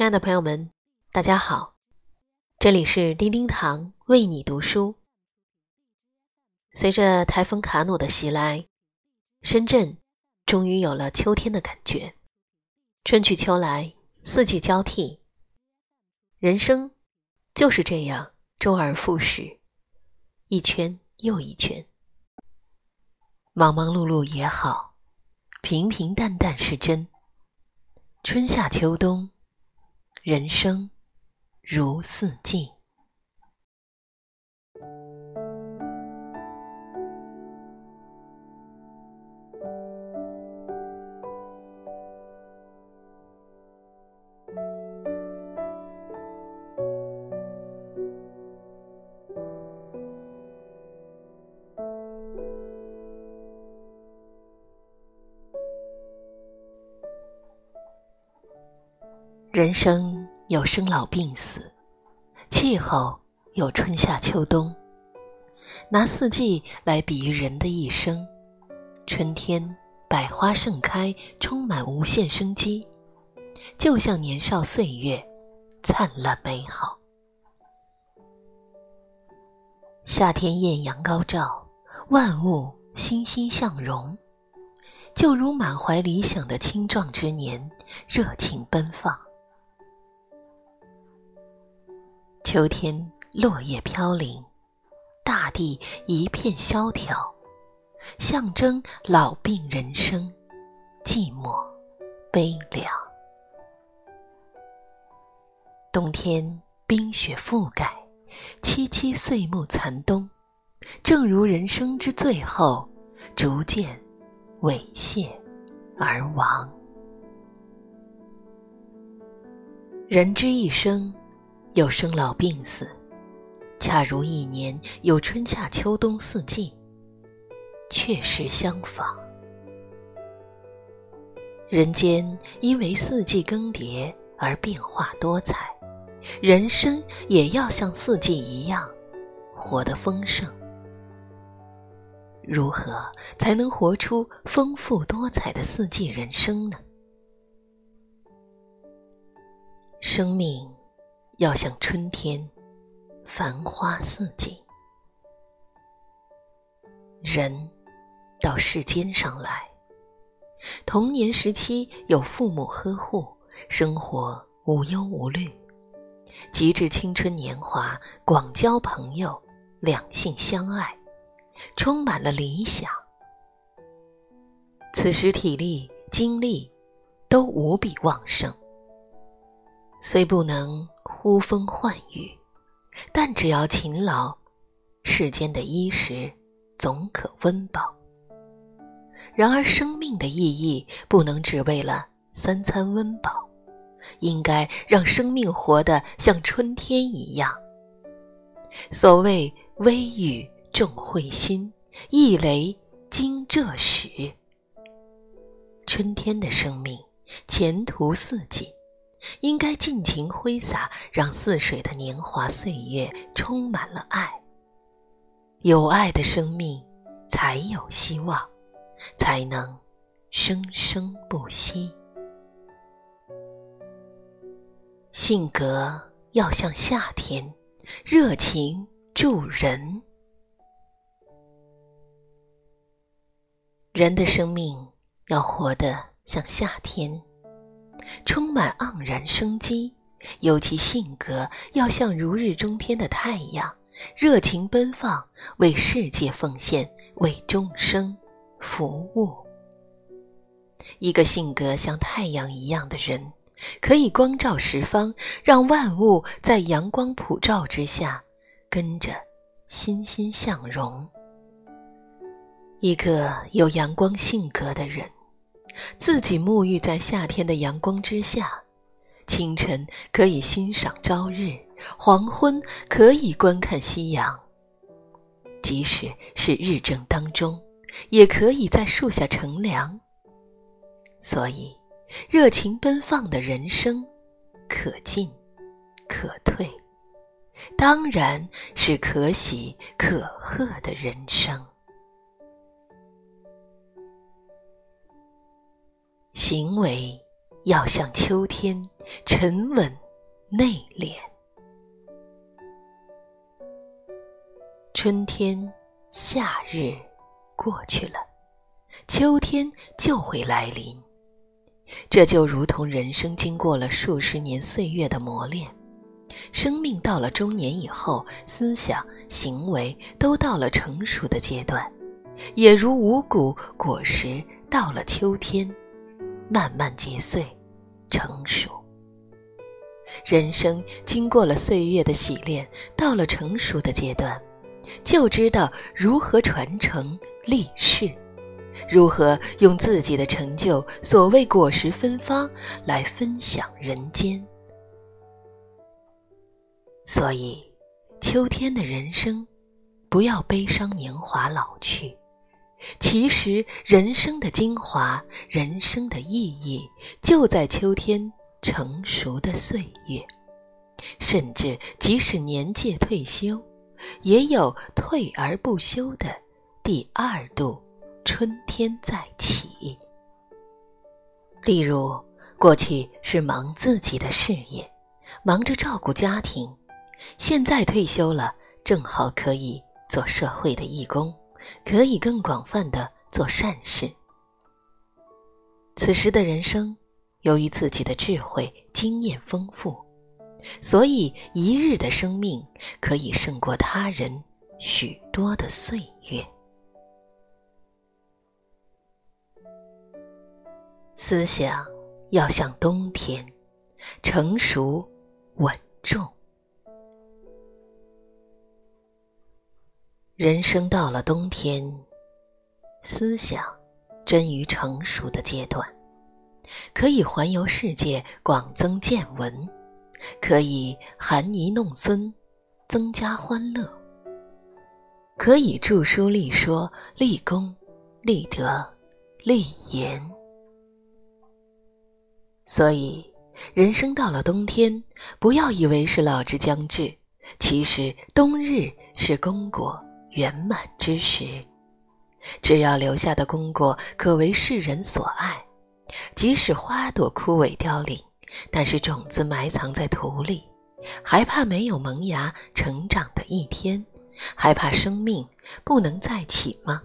亲爱的朋友们，大家好，这里是叮叮堂为你读书。随着台风卡努的袭来，深圳终于有了秋天的感觉。春去秋来，四季交替，人生就是这样周而复始，一圈又一圈。忙忙碌碌也好，平平淡淡是真。春夏秋冬。人生如四季。人生有生老病死，气候有春夏秋冬。拿四季来比喻人的一生，春天百花盛开，充满无限生机，就像年少岁月，灿烂美好。夏天艳阳高照，万物欣欣向荣，就如满怀理想的青壮之年，热情奔放。秋天落叶飘零，大地一片萧条，象征老病人生，寂寞悲凉。冬天冰雪覆盖，凄凄岁暮残冬，正如人生之最后，逐渐猥亵而亡。人之一生。有生老病死，恰如一年有春夏秋冬四季，确实相仿。人间因为四季更迭而变化多彩，人生也要像四季一样，活得丰盛。如何才能活出丰富多彩的四季人生呢？生命。要像春天，繁花似锦。人到世间上来，童年时期有父母呵护，生活无忧无虑；及至青春年华，广交朋友，两性相爱，充满了理想。此时体力、精力都无比旺盛，虽不能。呼风唤雨，但只要勤劳，世间的衣食总可温饱。然而，生命的意义不能只为了三餐温饱，应该让生命活得像春天一样。所谓“微雨众会心，一雷惊蛰时”，春天的生命前途似锦。应该尽情挥洒，让似水的年华岁月充满了爱。有爱的生命才有希望，才能生生不息。性格要像夏天，热情助人。人的生命要活得像夏天。充满盎然生机，尤其性格要像如日中天的太阳，热情奔放，为世界奉献，为众生服务。一个性格像太阳一样的人，可以光照十方，让万物在阳光普照之下，跟着欣欣向荣。一个有阳光性格的人。自己沐浴在夏天的阳光之下，清晨可以欣赏朝日，黄昏可以观看夕阳。即使是日正当中，也可以在树下乘凉。所以，热情奔放的人生，可进可退，当然是可喜可贺的人生。行为要像秋天，沉稳内敛。春天、夏日过去了，秋天就会来临。这就如同人生经过了数十年岁月的磨练，生命到了中年以后，思想、行为都到了成熟的阶段，也如五谷果实到了秋天，慢慢结穗，成熟。人生经过了岁月的洗练，到了成熟的阶段，就知道如何传承立世。如何用自己的成就，所谓果实芬芳，来分享人间？所以，秋天的人生，不要悲伤年华老去。其实，人生的精华，人生的意义，就在秋天成熟的岁月。甚至，即使年届退休，也有退而不休的第二度。春天再起。例如，过去是忙自己的事业，忙着照顾家庭；现在退休了，正好可以做社会的义工，可以更广泛的做善事。此时的人生，由于自己的智慧经验丰富，所以一日的生命可以胜过他人许多的岁月。思想要像冬天，成熟稳重。人生到了冬天，思想臻于成熟的阶段，可以环游世界，广增见闻；可以含饴弄孙，增加欢乐；可以著书立说，立功、立德、立言。所以，人生到了冬天，不要以为是老之将至，其实冬日是功果圆满之时。只要留下的功果可为世人所爱，即使花朵枯萎凋零，但是种子埋藏在土里，还怕没有萌芽成长的一天？还怕生命不能再起吗？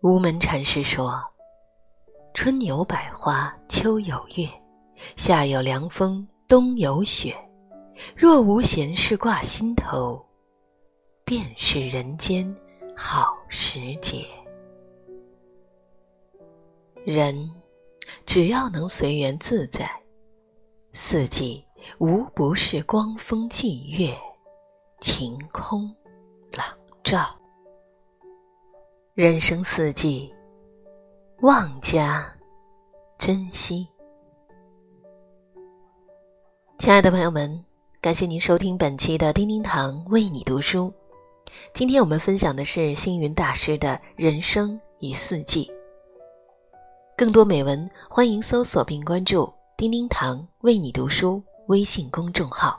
无门禅师说。春有百花，秋有月，夏有凉风，冬有雪。若无闲事挂心头，便是人间好时节。人只要能随缘自在，四季无不是光风霁月，晴空朗照。人生四季。望加珍惜，亲爱的朋友们，感谢您收听本期的叮叮堂为你读书。今天我们分享的是星云大师的人生与四季。更多美文，欢迎搜索并关注“叮叮堂为你读书”微信公众号。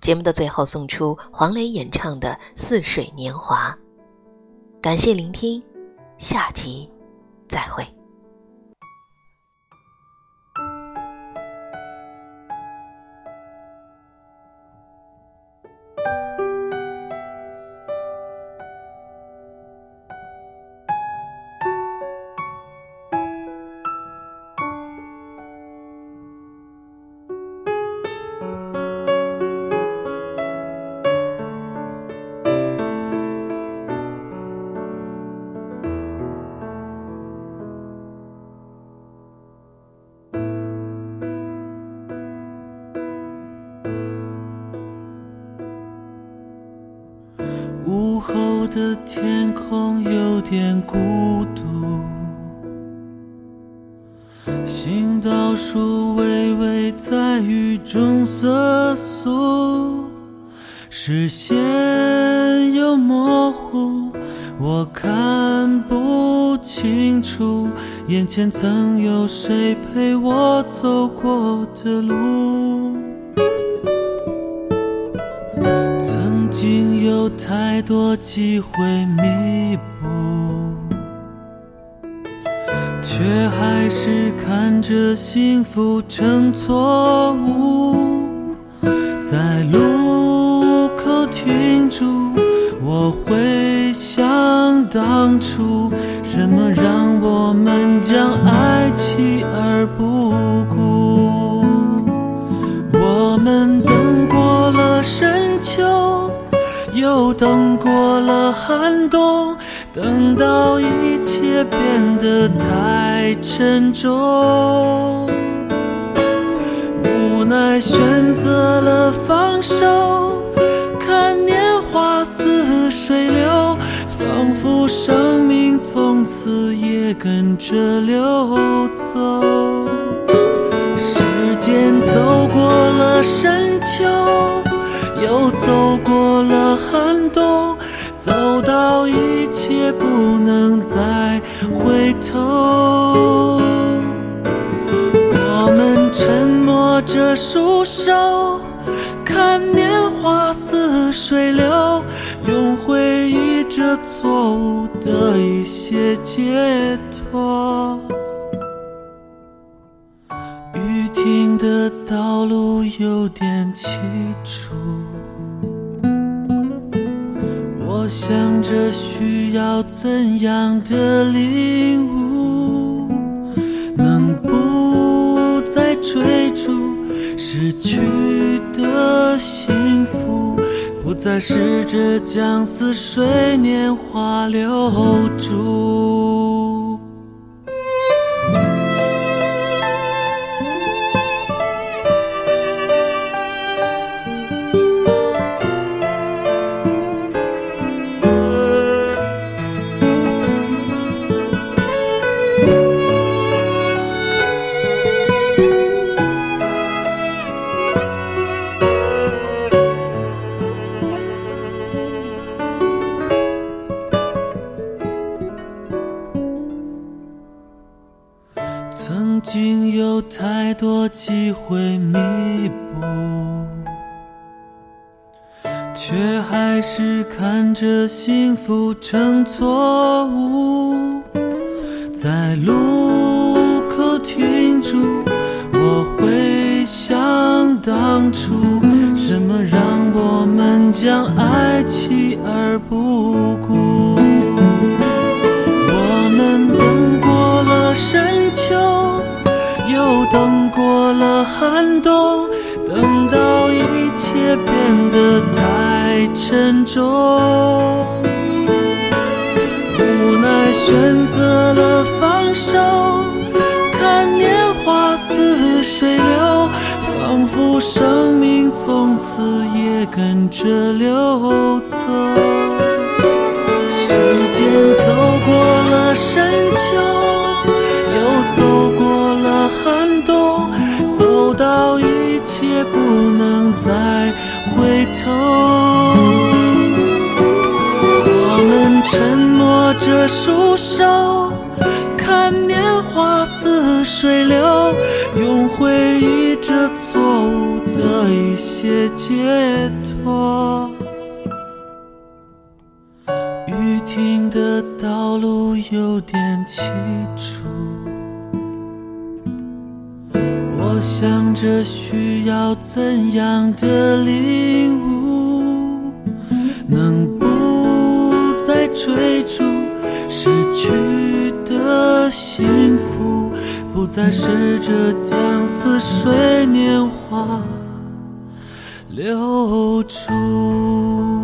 节目的最后，送出黄磊演唱的《似水年华》。感谢聆听，下集。再会。的天空有点孤独，行道树微微在雨中瑟缩，视线又模糊，我看不清楚眼前曾有谁陪我走过的路。太多机会弥补，却还是看着幸福成错误，寒冬。等到一切变得太沉重，无奈选择了放手，看年华似水流，仿佛生命从此也跟着流走。时间走过了深秋，又走过了寒冬。到一切不能再回头，我们沉默着束手，看年华似水流，用回忆这错误的一些解脱。雨停的道路有点凄楚。想着需要怎样的领悟，能不再追逐失去的幸福，不再试着将似水年华留住。却还是看着幸福成错误。在路口停住，我会想当初，什么让我们将爱弃而不顾？我们等过了深秋，又等过了寒冬，等到一切变得太沉重，无奈选择了放手，看年华似水流，仿佛生命从此也跟着流走。时间走过了深秋，又走过了寒冬，走到一切不能再回头。着束手，看年华似水流，用回忆这错误的一些解脱。雨停的道路有点凄楚，我想着需要怎样的领悟，能不再追逐失去的幸福，不再试着将似水年华留住。